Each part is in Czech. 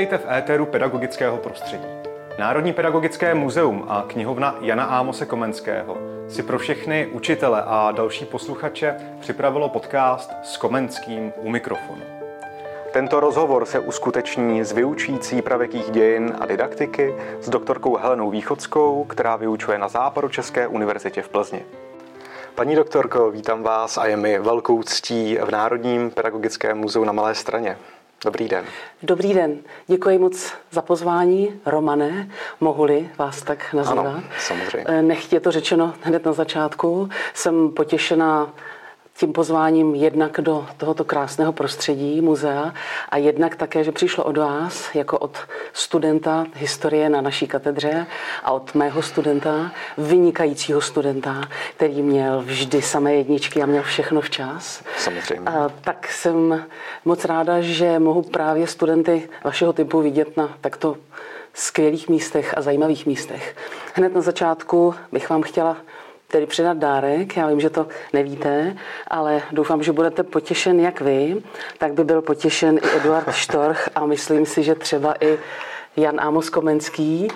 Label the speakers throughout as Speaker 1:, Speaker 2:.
Speaker 1: Vítejte v éteru pedagogického prostředí. Národní pedagogické muzeum a knihovna Jana Ámose Komenského si pro všechny učitele a další posluchače připravilo podcast s Komenským u mikrofonu. Tento rozhovor se uskuteční s vyučující pravěkých dějin a didaktiky s doktorkou Helenou Východskou, která vyučuje na České univerzitě v Plzni. Paní doktorko, vítám vás a je mi velkou ctí v Národním pedagogickém muzeu na Malé straně. Dobrý den.
Speaker 2: Dobrý den. Děkuji moc za pozvání, Romane. Mohu-li vás tak nazývat?
Speaker 1: Ano, samozřejmě.
Speaker 2: Eh, nech je to řečeno hned na začátku. Jsem potěšená tím pozváním jednak do tohoto krásného prostředí muzea a jednak také, že přišlo od vás, jako od studenta historie na naší katedře a od mého studenta, vynikajícího studenta, který měl vždy samé jedničky a měl všechno včas.
Speaker 1: Samozřejmě. A,
Speaker 2: tak jsem moc ráda, že mohu právě studenty vašeho typu vidět na takto skvělých místech a zajímavých místech. Hned na začátku bych vám chtěla tedy předat dárek. Já vím, že to nevíte, ale doufám, že budete potěšen jak vy, tak by byl potěšen i Eduard Štorch a myslím si, že třeba i Jan Amos Komenský.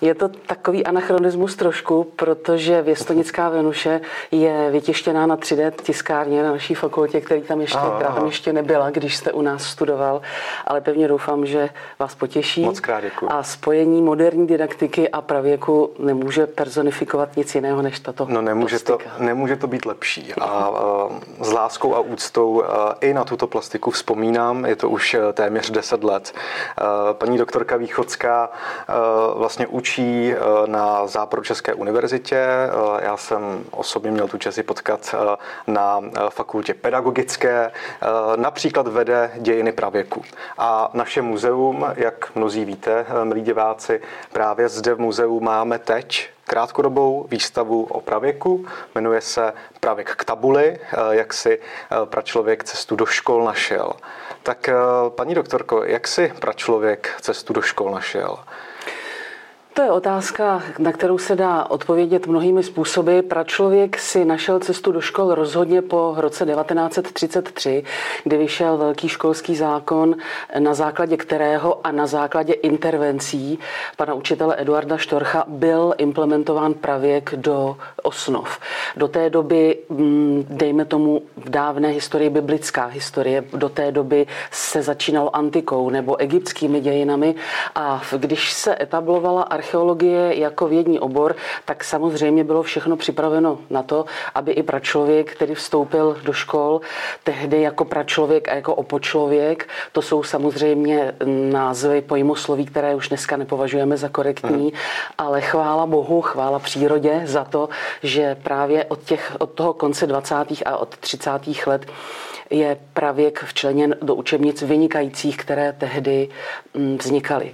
Speaker 2: Je to takový anachronismus trošku, protože Věstonická Venuše je vytištěná na 3D tiskárně na naší fakultě, který tam ještě, která tam ještě nebyla, když jste u nás studoval, ale pevně doufám, že vás potěší.
Speaker 1: Moc krát děkuji.
Speaker 2: A spojení moderní didaktiky a pravěku nemůže personifikovat nic jiného než tato
Speaker 1: No nemůže to, nemůže to být lepší. A, a s láskou a úctou a, i na tuto plastiku vzpomínám, je to už e, téměř 10 let. A, paní doktorka Východská a, vlastně učí učí eh, na Západočeské univerzitě. Eh, já jsem osobně měl tu čest potkat eh, na fakultě pedagogické. Například vede dějiny pravěku. A naše muzeum, jak mnozí víte, milí diváci, právě zde v muzeu máme teď krátkodobou výstavu o pravěku. Jmenuje se Pravěk k tabuli, jak si pračlověk cestu do škol našel. Tak paní doktorko, jak si pračlověk cestu do škol našel?
Speaker 2: To je otázka, na kterou se dá odpovědět mnohými způsoby. Pračlověk si našel cestu do škol rozhodně po roce 1933, kdy vyšel velký školský zákon, na základě kterého a na základě intervencí pana učitele Eduarda Štorcha byl implementován pravěk do osnov. Do té doby, mm, dejme tomu v dávné historii, biblická historie, do té doby se začínalo antikou nebo egyptskými dějinami a když se etablovala archeologie jako vědní obor, tak samozřejmě bylo všechno připraveno na to, aby i pračlověk, který vstoupil do škol, tehdy jako pračlověk a jako opočlověk, to jsou samozřejmě názvy pojmosloví, které už dneska nepovažujeme za korektní, hmm. ale chvála Bohu, chvála přírodě za to, že právě od, těch, od toho konce 20. a od 30. let je pravěk včleněn do učebnic vynikajících, které tehdy mm, vznikaly.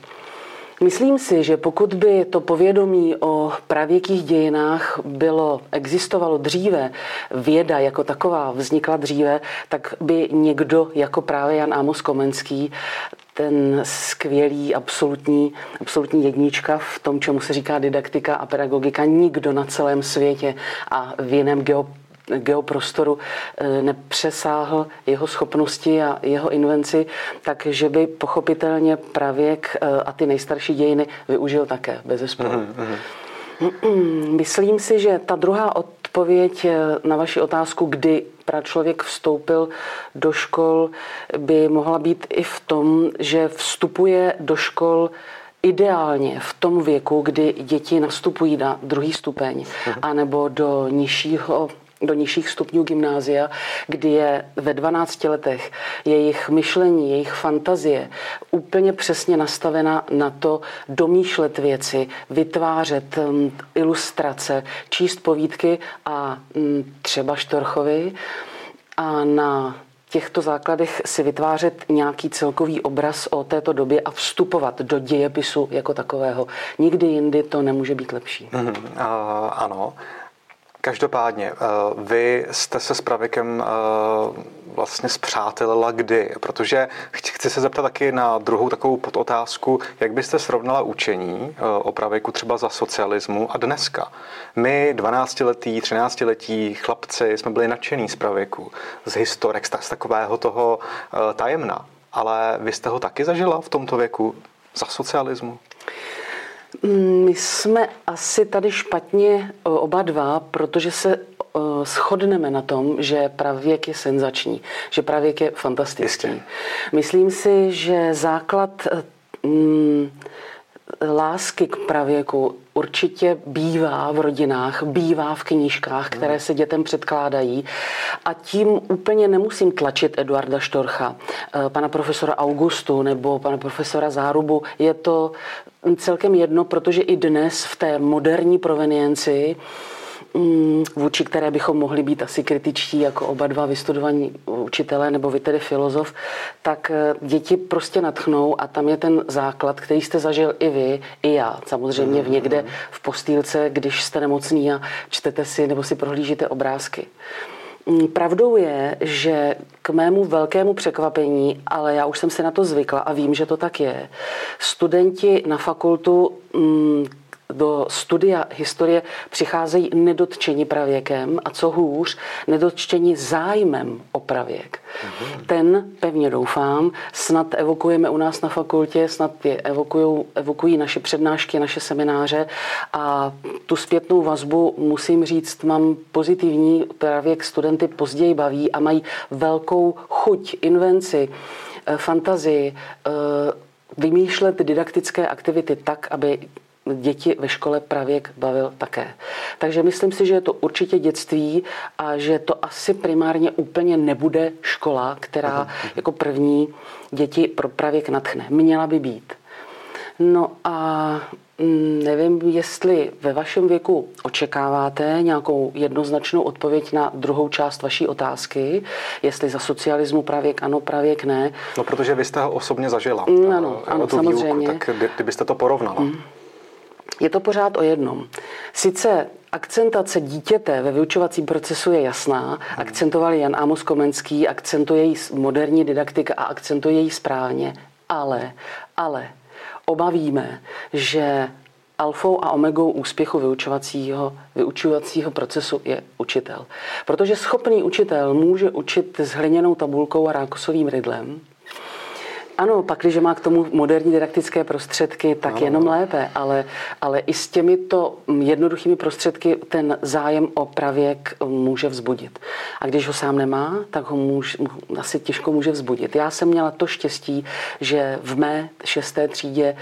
Speaker 2: Myslím si, že pokud by to povědomí o pravěkých dějinách bylo, existovalo dříve, věda jako taková vznikla dříve, tak by někdo jako právě Jan Amos Komenský ten skvělý, absolutní, absolutní jednička v tom, čemu se říká didaktika a pedagogika, nikdo na celém světě a v jiném geo geoprostoru eh, nepřesáhl jeho schopnosti a jeho invenci, takže by pochopitelně pravěk eh, a ty nejstarší dějiny využil také, bez zesporu. Mm-hmm. Myslím si, že ta druhá odpověď eh, na vaši otázku, kdy pračlověk vstoupil do škol, by mohla být i v tom, že vstupuje do škol ideálně v tom věku, kdy děti nastupují na druhý stupeň, mhm. anebo do nižšího do nižších stupňů gymnázia, kdy je ve 12 letech jejich myšlení, jejich fantazie úplně přesně nastavena na to domýšlet věci, vytvářet um, ilustrace, číst povídky a um, třeba Štorchovi a na těchto základech si vytvářet nějaký celkový obraz o této době a vstupovat do dějepisu jako takového. Nikdy jindy to nemůže být lepší.
Speaker 1: Mm, uh, ano. Každopádně, eh, vy jste se s pravěkem eh, vlastně zpřátelila kdy? Protože chci se zeptat taky na druhou takovou podotázku, jak byste srovnala učení eh, o pravěku třeba za socialismu a dneska? My, 12-letí, 13-letí chlapci, jsme byli nadšení z pravěku, z historek, z takového toho tajemna. Ale vy jste ho taky zažila v tomto věku? za socialismu?
Speaker 2: Mm, my jsme asi tady špatně oba dva, protože se shodneme na tom, že pravěk je senzační, že pravěk je fantastický. Jistě. Myslím si, že základ mm, lásky k pravěku určitě bývá v rodinách, bývá v knížkách, které se dětem předkládají. A tím úplně nemusím tlačit Eduarda Štorcha, eh, pana profesora Augustu nebo pana profesora Zárubu. Je to celkem jedno, protože i dnes v té moderní provenienci vůči které bychom mohli být asi kritičtí jako oba dva vystudovaní učitelé nebo vy tedy filozof, tak eh, děti prostě natchnou a tam je ten základ, který jste zažil i vy, i já. Samozřejmě v někde v postýlce, když jste nemocný a čtete si nebo si prohlížíte obrázky. Mm, pravdou je, že k mému velkému překvapení, ale já už jsem se na to zvykla a vím, že to tak je, studenti na fakultu mm, do studia historie přicházejí nedotčení pravěkem a co hůř, nedotčení zájmem o pravěk. Mm-hmm. Ten, pevně doufám, snad evokujeme u nás na fakultě, snad je evokujou, evokují naše přednášky, naše semináře a tu zpětnou vazbu, musím říct, mám pozitivní, pravěk studenty později baví a mají velkou chuť, invenci, eh, fantazii, eh, vymýšlet didaktické aktivity tak, aby děti ve škole pravěk bavil také. Takže myslím si, že je to určitě dětství a že to asi primárně úplně nebude škola, která jako první děti pro pravěk natchne. Měla by být. No a mm, nevím, jestli ve vašem věku očekáváte nějakou jednoznačnou odpověď na druhou část vaší otázky, jestli za socialismu pravěk ano, pravěk ne.
Speaker 1: No, protože vy jste ho osobně zažila.
Speaker 2: Mm, ano, ano, samozřejmě.
Speaker 1: Výuku, tak kdybyste to porovnala. Mm
Speaker 2: je to pořád o jednom. Sice akcentace dítěte ve vyučovacím procesu je jasná, akcentoval Jan Amos Komenský, akcentuje ji moderní didaktika a akcentuje ji správně, ale, ale obavíme, že alfou a omegou úspěchu vyučovacího, vyučovacího procesu je učitel. Protože schopný učitel může učit s hliněnou tabulkou a rákosovým rydlem, ano, pak, když má k tomu moderní didaktické prostředky, tak ano. jenom lépe, ale, ale i s těmito jednoduchými prostředky ten zájem o pravěk může vzbudit. A když ho sám nemá, tak ho můž, asi těžko může vzbudit. Já jsem měla to štěstí, že v mé šesté třídě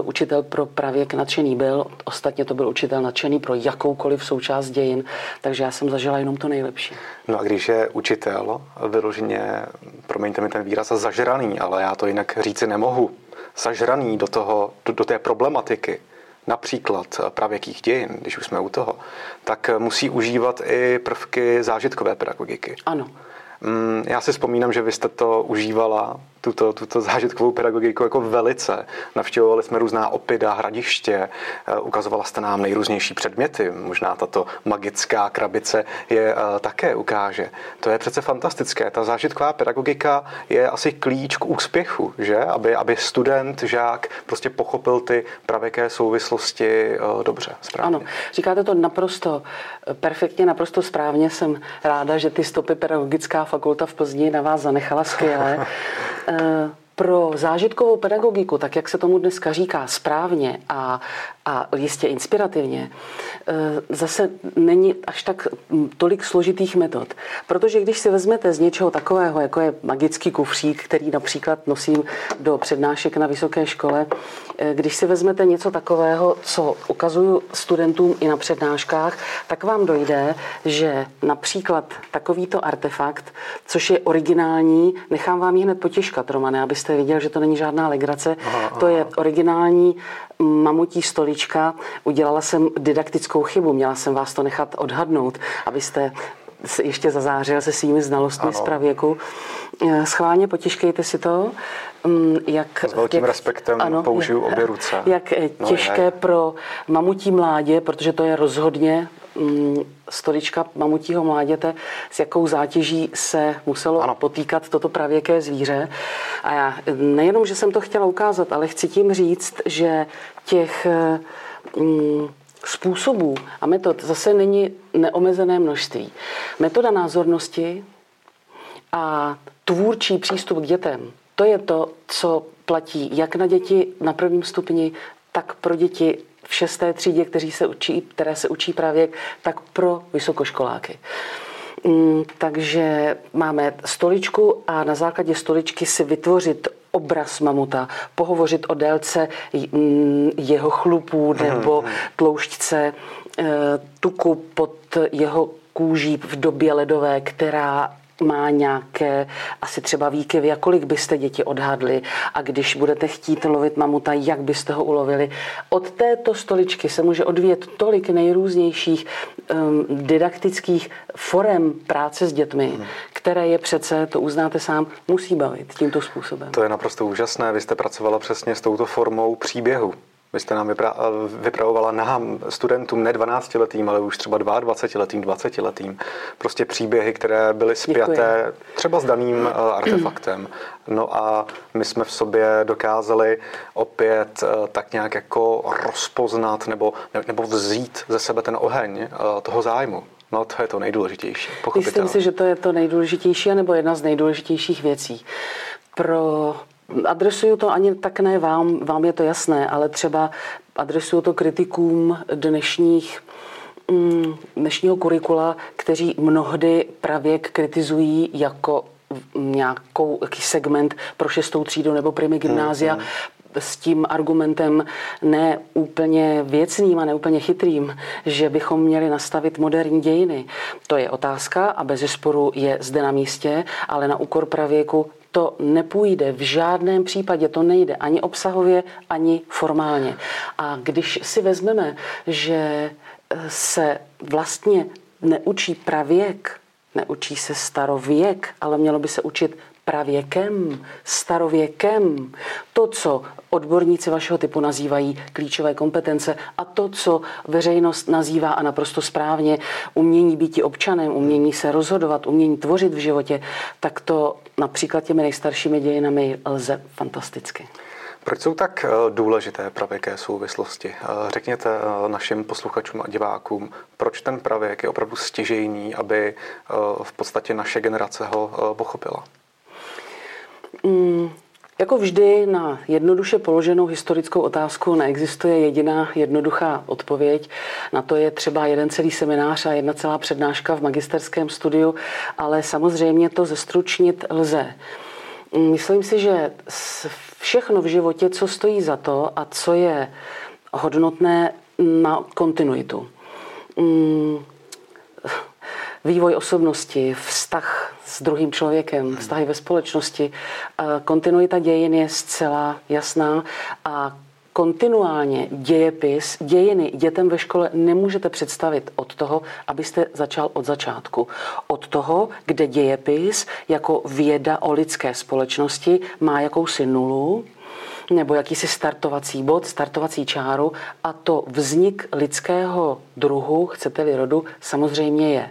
Speaker 2: uh, učitel pro pravěk nadšený byl, ostatně to byl učitel nadšený pro jakoukoliv součást dějin, takže já jsem zažila jenom to nejlepší.
Speaker 1: No a když je učitel vyloženě, promiňte mi ten výraz, zažraný, ale já to jinak říci nemohu, zažraný do, toho, do, do té problematiky, například pravěkých dějin, když už jsme u toho, tak musí užívat i prvky zážitkové pedagogiky.
Speaker 2: Ano.
Speaker 1: Mm, já si vzpomínám, že vy jste to užívala tuto, tuto zážitkovou pedagogiku jako velice. Navštěvovali jsme různá opida, hradiště, eh, ukazovala jste nám nejrůznější předměty. Možná tato magická krabice je eh, také ukáže. To je přece fantastické. Ta zážitková pedagogika je asi klíč k úspěchu, že? Aby, aby student, žák prostě pochopil ty pravěké souvislosti eh, dobře, správně.
Speaker 2: Ano, říkáte to naprosto perfektně, naprosto správně. Jsem ráda, že ty stopy pedagogická fakulta v Plzni na vás zanechala skvěle. 呃 pro zážitkovou pedagogiku, tak jak se tomu dneska říká správně a, a jistě inspirativně, eh, zase není až tak tolik složitých metod. Protože když si vezmete z něčeho takového, jako je magický kufřík, který například nosím do přednášek na vysoké škole, eh, když si vezmete něco takového, co ukazuju studentům i na přednáškách, tak vám dojde, že například takovýto artefakt, což je originální, nechám vám ji hned potěžkat, Romane, abyste viděl, že to není žádná legrace. Aha, aha. To je originální mamutí stolička. Udělala jsem didaktickou chybu, měla jsem vás to nechat odhadnout, abyste se ještě zazářil se svými znalostmi ano. z pravěku. Eh, schválně potěžkejte si to.
Speaker 1: Mm, jak, S velkým jak, respektem ano, použiju obě ruce.
Speaker 2: Jak no, těžké je. pro mamutí mládě, protože to je rozhodně mm, stolička mamutího mláděte, s jakou zátěží se muselo ano. potýkat toto pravěké zvíře. A já nejenom, že jsem to chtěla ukázat, ale chci tím říct, že těch mm, způsobů a metod zase není neomezené množství. Metoda názornosti a tvůrčí přístup k dětem To je to, co platí jak na děti na prvním stupni, tak pro děti v šesté třídě, kteří se učí, které se učí právě, tak pro vysokoškoláky. Mm, takže máme stoličku a na základě stoličky si vytvořit obraz mamuta, pohovořit o délce mm, jeho chlupů nebo tloušťce eh, tuku pod jeho kůží v době ledové, která má nějaké asi třeba výkyvy, a kolik byste děti odhadli a když budete chtít lovit mamuta, jak byste ho ulovili. Od této stoličky se může odvíjet tolik nejrůznějších um, didaktických forem práce s dětmi, hmm. které je přece, to uznáte sám, musí bavit tímto způsobem.
Speaker 1: To je naprosto úžasné. Vy jste pracovala přesně s touto formou příběhu. Vy jste nám vypra- vypravovala nám, studentům, ne 12-letým, ale už třeba 22-letým, 20-letým, prostě příběhy, které byly spjaté Děkuji. třeba s daným uh, artefaktem. No a my jsme v sobě dokázali opět uh, tak nějak jako rozpoznat nebo, nebo vzít ze sebe ten oheň toho zájmu. No to je to nejdůležitější.
Speaker 2: Myslím si, že to je to nejdůležitější, nebo jedna z nejdůležitějších věcí. Pro Adresuju to ani tak ne vám, vám je to jasné, ale třeba adresuju to kritikům dnešních mm, dnešního kurikula, kteří mnohdy právě kritizují jako nějakou jaký segment pro šestou třídu nebo primy gymnázia, mm, s tím argumentem ne úplně věcným a ne úplně chytrým, že bychom měli nastavit moderní dějiny. To je otázka a bez sporu je zde na místě, ale na úkor pravěku to nepůjde, v žádném případě to nejde ani obsahově, ani formálně. A když si vezmeme, že se vlastně neučí pravěk, neučí se starověk, ale mělo by se učit pravěkem, starověkem, to, co odborníci vašeho typu nazývají klíčové kompetence a to, co veřejnost nazývá a naprosto správně umění být občanem, umění se rozhodovat, umění tvořit v životě, tak to například těmi nejstaršími dějinami lze fantasticky.
Speaker 1: Proč jsou tak eh, důležité pravěké souvislosti? Eh, řekněte eh, našim posluchačům a divákům, proč ten pravěk je opravdu stěžejný, aby v podstatě naše generace ho pochopila?
Speaker 2: Mm, jako vždy na jednoduše položenou historickou otázku neexistuje jediná jednoduchá odpověď. Na to je třeba jeden celý seminář a jedna celá přednáška v magisterském studiu, ale samozřejmě to zestručnit lze. Myslím si, že všechno v životě, co stojí za to a co je hodnotné, má kontinuitu. Mm, vývoj osobnosti, vztah s druhým člověkem, vztahy ve společnosti. Kontinuita dějin je zcela jasná a kontinuálně dějepis, dějiny dětem ve škole nemůžete představit od toho, abyste začal od začátku. Od toho, kde dějepis jako věda o lidské společnosti má jakousi nulu, nebo jakýsi startovací bod, startovací čáru a to vznik lidského druhu, chcete-li rodu, samozřejmě je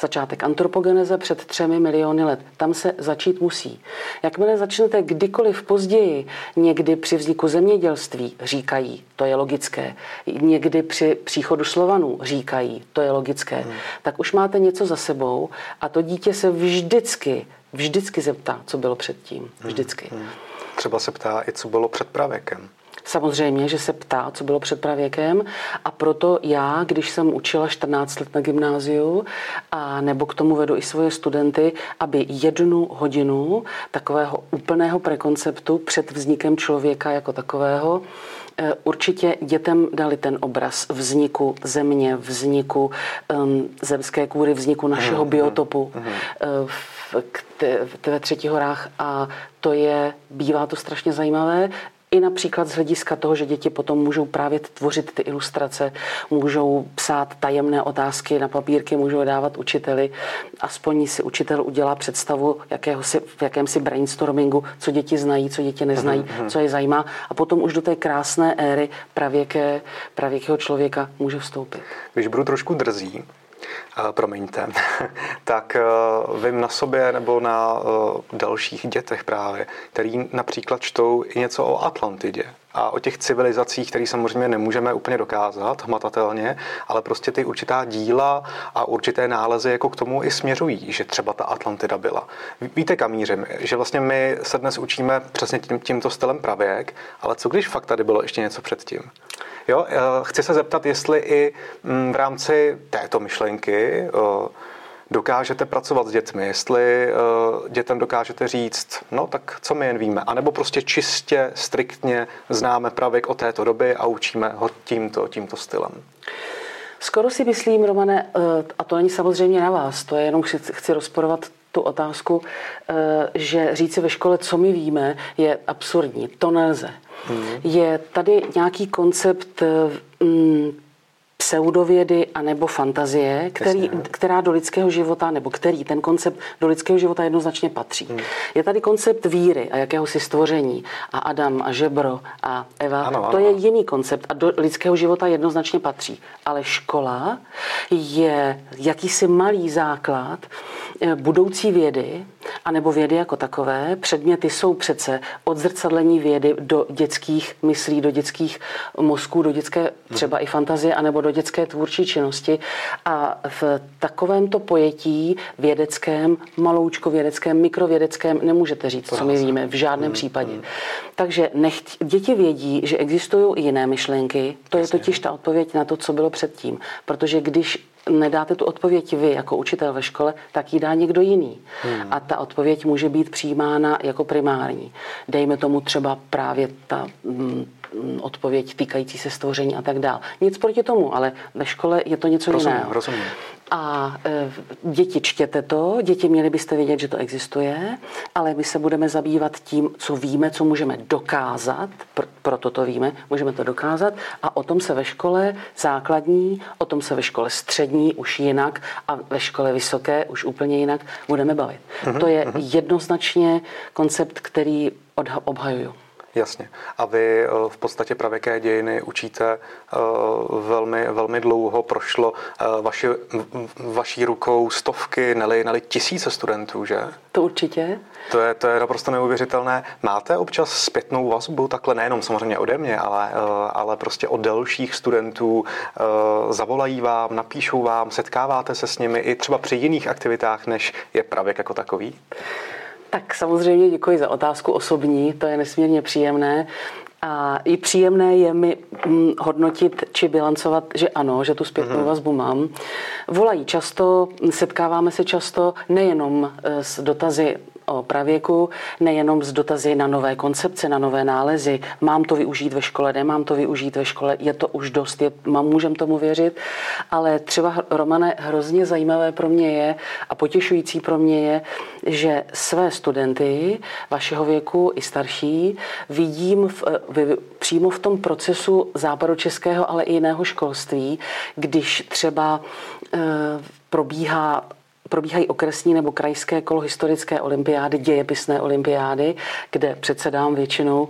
Speaker 2: začátek antropogeneze před třemi miliony let. Tam se začít musí. Jakmile začnete kdykoliv později, někdy při vzniku zemědělství, říkají, to je logické, někdy při příchodu Slovanů říkají, to je logické, hmm. tak už máte něco za sebou a to dítě se vždycky, vždycky zeptá, co bylo předtím. Hmm. Vždycky. Hmm.
Speaker 1: Třeba se ptá i, co bylo před pravěkem.
Speaker 2: Samozřejmě, že se ptá, co bylo před pravěkem. A proto já, když jsem učila 14 let na gymnáziu a nebo k tomu vedu i svoje studenty, aby jednu hodinu takového úplného prekonceptu před vznikem člověka jako takového eh, určitě dětem dali ten obraz vzniku země, vzniku um, zemské kůry, vzniku našeho mm, biotopu mm, v, v, ve třetích horách. A to je, bývá to strašně zajímavé. I například z hlediska toho, že děti potom můžou právě tvořit ty ilustrace, můžou psát tajemné otázky na papírky, můžou dávat učiteli. Aspoň si učitel udělá představu jakéhosi, v jakémsi brainstormingu, co děti znají, co děti neznají, mm-hmm. co je zajímá. A potom už do té krásné éry pravěké, pravěkého člověka může vstoupit.
Speaker 1: Když budu trošku drzí, promiňte, tak vím na sobě nebo na dalších dětech právě, který například čtou i něco o Atlantidě a o těch civilizacích, které samozřejmě nemůžeme úplně dokázat hmatatelně, ale prostě ty určitá díla a určité nálezy jako k tomu i směřují, že třeba ta Atlantida byla. Víte, kam mířím? Že vlastně my se dnes učíme přesně tím, tímto stylem pravěk, ale co když fakt tady bylo ještě něco předtím? Jo, eh, chci se zeptat, jestli i mm, v rámci této myšlenky eh, dokážete pracovat s dětmi, jestli uh, dětem dokážete říct, no tak co my jen víme, anebo prostě čistě, striktně známe pravěk o této doby a učíme ho tímto, tímto stylem.
Speaker 2: Skoro si myslím, Romane, eh, a to není samozřejmě na vás, to je jenom chci, chci rozporovat tu otázku, eh, že říci ve škole, co my víme, je absurdní. To nelze. Je tady nějaký koncept mm, pseudovědy anebo fantazie, který, která do lidského života, nebo který ten koncept do lidského života jednoznačně patří. Hmm. Je tady koncept víry a jakéhosi stvoření a Adam a žebro a Eva. Ano, ano. To je jiný koncept a do lidského života jednoznačně patří. Ale škola je jakýsi malý základ eh, budoucí vědy, anebo vědy jako takové. Předměty jsou přece odzrcadlení vědy do dětských myslí, do dětských mozků, do dětské třeba hmm. i fantazie, anebo do dětské tvůrčí činnosti. A v takovémto pojetí vědeckém, maloučko vědeckém, mikrovědeckém nemůžete říct, co my víme, v žádném hmm. případě. Hmm. Takže nech, děti vědí, že existují i jiné myšlenky. To je totiž ta odpověď na to, co bylo předtím. Protože když nedáte tu odpověď vy jako učitel ve škole, tak ji dá někdo jiný. Hmm. A ta odpověď může být přijímána jako primární. Dejme tomu třeba právě ta mm, odpověď týkající se stvoření a tak dále. Nic proti tomu, ale ve škole je to něco
Speaker 1: rozumím,
Speaker 2: jiného.
Speaker 1: Rozumím.
Speaker 2: A e, děti čtěte to, děti měly byste vědět, že to existuje, ale my se budeme zabývat tím, co víme, co můžeme dokázat, pr- proto to víme, můžeme to dokázat a o tom se ve škole základní, o tom se ve škole střední už jinak a ve škole vysoké už úplně jinak budeme bavit. Uh-huh, to je uh-huh. jednoznačně koncept, který odha- obhajuju.
Speaker 1: Jasně. A vy eh, v podstatě pravěké dějiny učíte eh, velmi, velmi dlouho. Prošlo eh, vaši, vaší rukou stovky, neli, neli tisíce studentů, že?
Speaker 2: To určitě.
Speaker 1: To je, to je naprosto neuvěřitelné. Máte občas zpětnou vazbu, takhle nejenom samozřejmě ode mě, ale, ale prostě od dalších studentů, zavolají vám, napíšou vám, setkáváte se s nimi i třeba při jiných aktivitách, než je pravěk jako takový?
Speaker 2: Tak samozřejmě děkuji za otázku osobní, to je nesmírně příjemné. A i příjemné je mi mm, hodnotit či bilancovat, že ano, že tu zpětnou mhm. vazbu mám. Volají často, setkáváme se často nejenom eh, s dotazy o pravěku, nejenom z dotazy na nové koncepce, na nové nálezy. Mám to využít ve škole, nemám to využít ve škole, je to už dost, je, můžem tomu věřit. Ale třeba, Romane, hrozně zajímavé pro mě je a potěšující pro mě je, že své studenty vašeho věku i starší vidím v, v, přímo v tom procesu západočeského, ale i jiného školství, když třeba e, probíhá probíhají okresní nebo krajské kolohistorické olympiády, dějepisné olympiády, kde předsedám většinou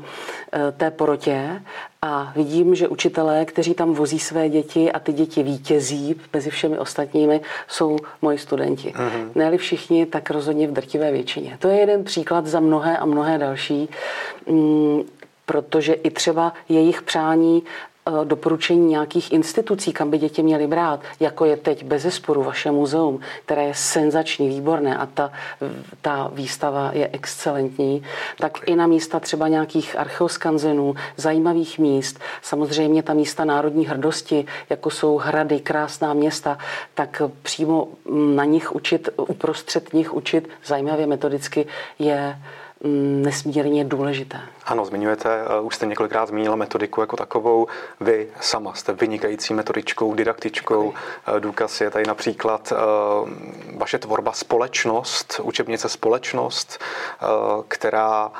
Speaker 2: eh, té porotě a vidím, že učitelé, kteří tam vozí své děti a ty děti vítězí mezi všemi ostatními, jsou moji studenti. Mm-hmm. Ne-li všichni, tak rozhodně v drtivé většině. To je jeden příklad za mnohé a mnohé další, mm, protože i třeba jejich přání doporučení nějakých institucí, kam by děti měly brát, jako je teď bez zesporu vaše muzeum, které je senzační, výborné a ta, ta výstava je excelentní, tak i na místa třeba nějakých archeoskanzenů, zajímavých míst, samozřejmě ta místa národní hrdosti, jako jsou hrady, krásná města, tak přímo na nich učit, uprostřed nich učit zajímavě metodicky je nesmírně důležité.
Speaker 1: Ano, zmiňujete, eh, už jste několikrát zmínila metodiku jako takovou. Vy sama jste vynikající metodičkou, didaktičkou. Děkuji. Eh, důkaz je tady například eh, vaše tvorba Společnost, učebnice Společnost, která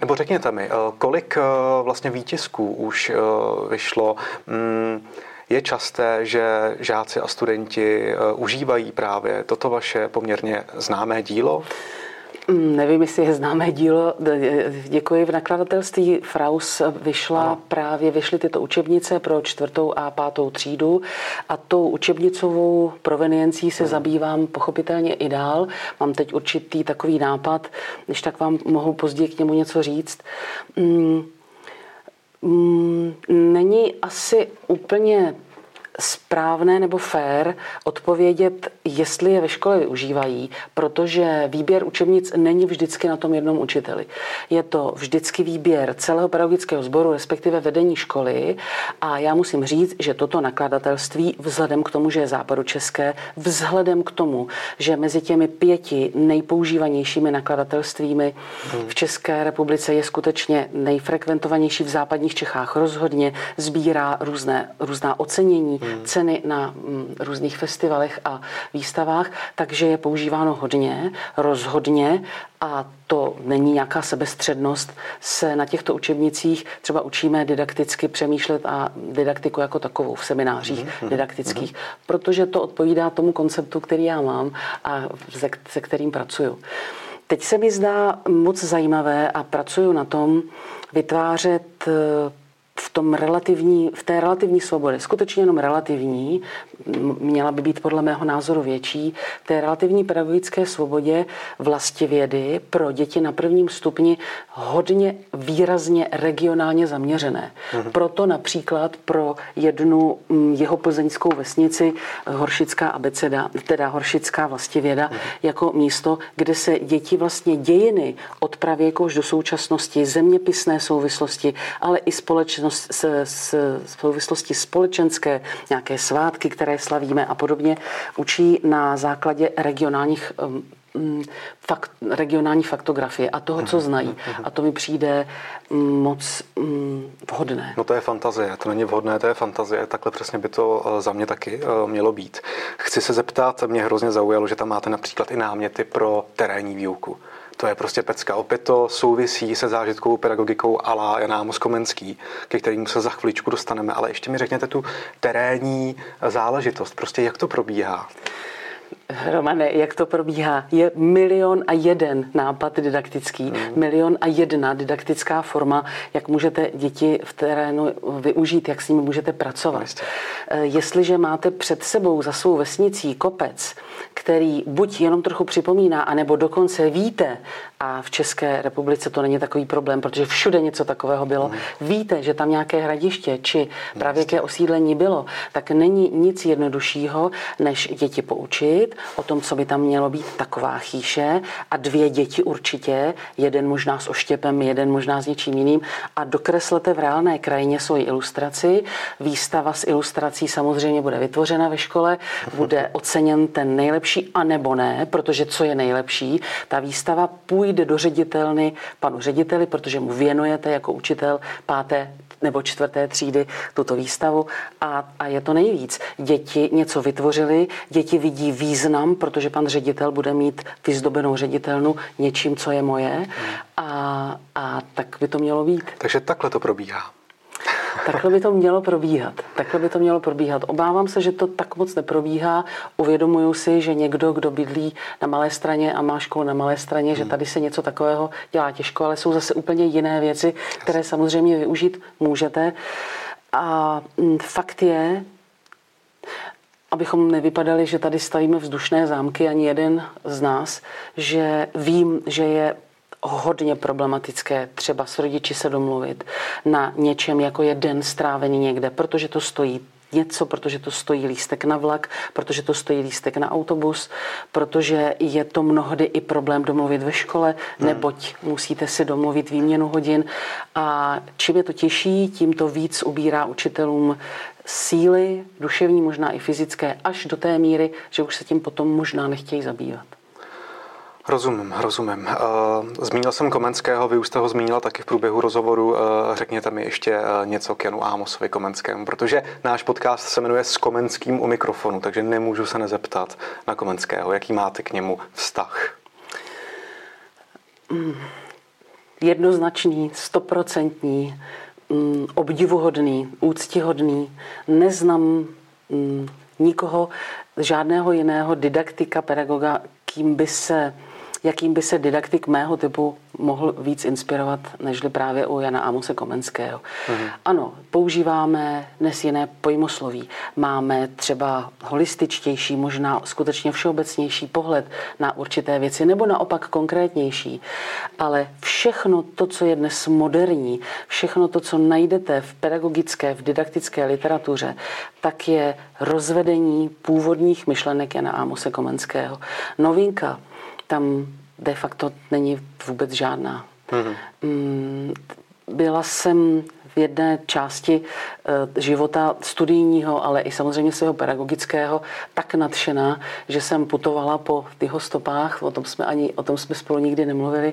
Speaker 1: nebo řekněte mi, kolik vlastně výtisků už vyšlo? Mm, je časté, že žáci a studenti užívají právě toto vaše poměrně známé dílo?
Speaker 2: Mm, nevím, jestli je známé dílo. Děkuji. V nakladatelství Fraus vyšla ano. právě, vyšly tyto učebnice pro čtvrtou a pátou třídu a tou učebnicovou proveniencí se hmm. zabývám pochopitelně i dál. Mám teď určitý takový nápad, když tak vám mohu později k němu něco říct. Mm, mm, není asi úplně správné nebo fér odpovědět, jestli je ve škole využívají, protože výběr učebnic není vždycky na tom jednom učiteli. Je to vždycky výběr celého pedagogického sboru, respektive vedení školy a já musím říct, že toto nakladatelství vzhledem k tomu, že je české, vzhledem k tomu, že mezi těmi pěti nejpoužívanějšími nakladatelstvími hmm. v České republice je skutečně nejfrekventovanější v západních Čechách rozhodně, sbírá různé, různá ocenění, hmm. ceny na mm, různých festivalech a výstavách, takže je používáno hodně, rozhodně a to není nějaká sebestřednost, se na těchto učebnicích třeba učíme didakticky přemýšlet a didaktiku jako takovou v seminářích mm-hmm. didaktických, mm-hmm. protože to odpovídá tomu konceptu, který já mám a se, se kterým pracuju. Teď se mi zdá moc zajímavé a pracuju na tom vytvářet v, tom relativní, v té relativní svobodě, skutečně jenom relativní, měla by být podle mého názoru větší, v té relativní pedagogické svobodě vlastivědy pro děti na prvním stupni hodně výrazně regionálně zaměřené. Mhm. Proto například pro jednu jeho plzeňskou vesnici Horšická abeceda, teda Horšická vlastivěda, mhm. jako místo, kde se děti vlastně dějiny od pravěku až do současnosti, zeměpisné souvislosti, ale i společnost s, s, s souvislosti společenské, nějaké svátky, které slavíme a podobně, učí na základě regionálních um, um, fakt, regionální faktografie a toho, co mhm, znají. Mhm, mhm. A to mi přijde um, moc vhodné.
Speaker 1: No to je fantazie, to není vhodné, to je fantazie. Takhle přesně by to uh, za mě taky uh, mělo být. Chci se zeptat, mě hrozně zaujalo, že tam máte například i náměty pro terénní výuku. To je prostě pecka. Opět to souvisí se zážitkovou pedagogikou Ala Jana Moskomenský, ke kterým se za chviličku dostaneme. Ale ještě mi řekněte tu terénní záležitost. Prostě jak to probíhá?
Speaker 2: Romane, jak to probíhá? Je milion a jeden nápad didaktický, mm. milion a jedna didaktická forma, jak můžete děti v terénu využít, jak s nimi můžete pracovat. Jistě. Eh, jestliže máte před sebou za svou vesnicí kopec, který buď jenom trochu připomíná, anebo dokonce víte, a v České republice to není takový problém, protože všude něco takového bylo, mm. víte, že tam nějaké hradiště či pravěké osídlení bylo, tak není nic jednoduššího, než děti poučit, o tom, co by tam mělo být taková chýše a dvě děti určitě, jeden možná s oštěpem, jeden možná s něčím jiným a dokreslete v reálné krajině svoji ilustraci. Výstava s ilustrací samozřejmě bude vytvořena ve škole, bude oceněn ten nejlepší a nebo ne, protože co je nejlepší, ta výstava půjde do ředitelny panu řediteli, protože mu věnujete jako učitel páté nebo čtvrté třídy tuto výstavu a, a je to nejvíc. Děti něco vytvořili, děti vidí význam, protože pan ředitel bude mít vyzdobenou ředitelnu něčím, co je moje a, a tak by to mělo být.
Speaker 1: Takže takhle to probíhá.
Speaker 2: Takhle by to mělo probíhat. Takhle by to mělo probíhat. Obávám se, že to tak moc neprobíhá. Uvědomuju si, že někdo, kdo bydlí na malé straně a má školu na malé straně, hmm. že tady se něco takového dělá těžko, ale jsou zase úplně jiné věci, které samozřejmě využít můžete. A mm, fakt je, abychom nevypadali, že tady stavíme vzdušné zámky, ani jeden z nás, že vím, že je hodně problematické třeba s rodiči se domluvit na něčem, jako je den strávený někde, protože to stojí něco, protože to stojí lístek na vlak, protože to stojí lístek na autobus, protože je to mnohdy i problém domluvit ve škole, hmm. neboť musíte si domluvit výměnu hodin. A čím je to těžší, tím to víc ubírá učitelům síly, duševní, možná i fyzické, až do té míry, že už se tím potom možná nechtějí zabývat.
Speaker 1: Rozumím, rozumím. Eh, zmínil jsem Komenského, vy už jste ho zmínila taky v průběhu rozhovoru. Eh, řekněte mi ještě eh, něco k Janu Ámosovi Komenskému, protože náš podcast se jmenuje S Komenským u mikrofonu, takže nemůžu se nezeptat na Komenského. Jaký máte k němu vztah?
Speaker 2: Mm, jednoznačný, stoprocentní, mm, obdivuhodný, úctihodný. Neznám mm, nikoho, žádného jiného didaktika, pedagoga, kým by se jakým by se didaktik mého typu mohl víc inspirovat, nežli právě u Jana Amose Komenského. Mm-hmm. Ano, používáme dnes jiné pojmosloví. Máme třeba holističtější, možná skutečně všeobecnější pohled na určité věci, nebo naopak konkrétnější. Ale všechno to, co je dnes moderní, všechno to, co najdete v pedagogické, v didaktické literatuře, tak je rozvedení původních myšlenek Jana Amose Komenského. Novinka tam de facto není vůbec žádná. Mm-hmm. Byla jsem v jedné části eh, života studijního, ale i samozřejmě svého pedagogického tak nadšená, že jsem putovala po jeho stopách, o tom jsme ani, o tom jsme spolu nikdy nemluvili,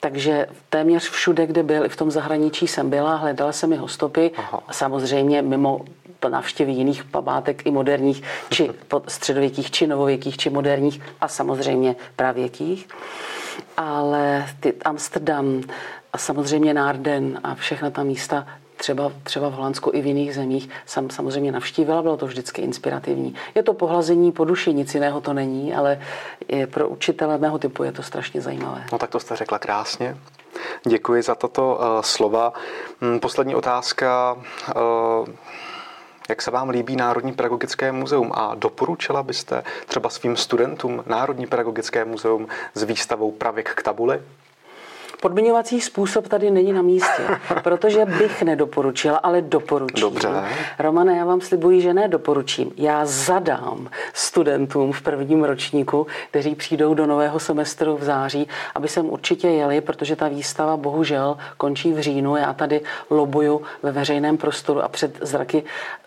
Speaker 2: takže téměř všude, kde byl, i v tom zahraničí jsem byla, hledala jsem jeho stopy, Aha. samozřejmě mimo návštěvy jiných památek i moderních, či středověkých, či novověkých, či moderních a samozřejmě pravěkých. Ale ty Amsterdam a samozřejmě Narden a všechna ta místa, třeba, třeba v Holandsku i v jiných zemích jsem samozřejmě navštívila, bylo to vždycky inspirativní. Je to pohlazení po duši, nic jiného to není, ale pro učitele mého typu je to strašně zajímavé.
Speaker 1: No tak to jste řekla krásně. Děkuji za tato uh, slova. Mm, poslední otázka. Uh, jak se vám líbí Národní pedagogické muzeum a doporučila byste třeba svým studentům Národní pedagogické muzeum s výstavou Pravěk k tabuli?
Speaker 2: Podmiňovací způsob tady není na místě, protože bych nedoporučila, ale doporučím.
Speaker 1: Dobře.
Speaker 2: Romane, já vám slibuji, že ne doporučím. Já zadám studentům v prvním ročníku, kteří přijdou do nového semestru v září, aby sem určitě jeli, protože ta výstava bohužel končí v říjnu. Já tady lobuju ve veřejném prostoru a před zraky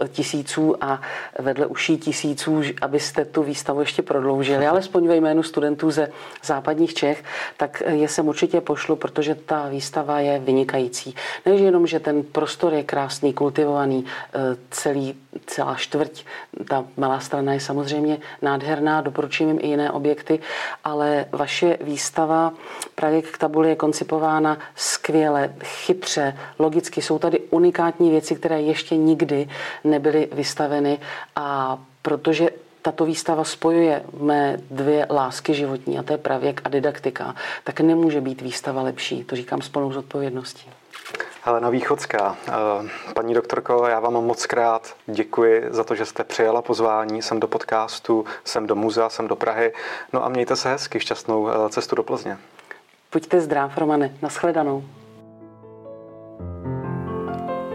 Speaker 2: tisíců a vedle uší tisíců, abyste tu výstavu ještě prodloužili, alespoň ve jménu studentů ze západních Čech, tak je sem určitě pošlu, protože ta výstava je vynikající. Než jenom, že ten prostor je krásný, kultivovaný, e, celý, celá čtvrť, ta malá strana je samozřejmě nádherná, doporučím jim i jiné objekty, ale vaše výstava právě k tabuli je koncipována skvěle, chytře, logicky. Jsou tady unikátní věci, které ještě nikdy nebyly vystaveny a protože tato výstava spojuje mé dvě lásky životní, a to je pravěk a didaktika, tak nemůže být výstava lepší. To říkám s plnou zodpovědností.
Speaker 1: Helena Východská, eh, paní doktorko, já vám moc krát děkuji za to, že jste přijala pozvání sem do podcastu, sem do muzea, sem do Prahy. No a mějte se hezky, šťastnou eh, cestu do Plzně.
Speaker 2: Buďte zdrav, Romane. Naschledanou.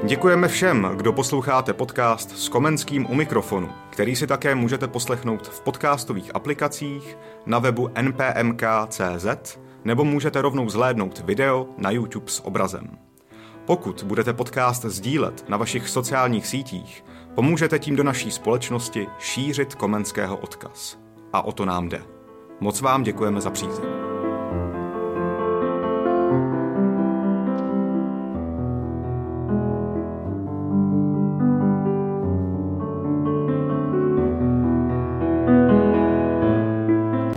Speaker 3: Děkujeme všem, kdo posloucháte podcast s Komenským u mikrofonu, který si také můžete poslechnout v podcastových aplikacích, na webu npmk.cz nebo můžete rovnou zhlédnout video na YouTube s obrazem. Pokud budete podcast sdílet na vašich sociálních sítích, pomůžete tím do naší společnosti šířit komenského odkaz. A o to nám jde. Moc vám děkujeme za přízeň.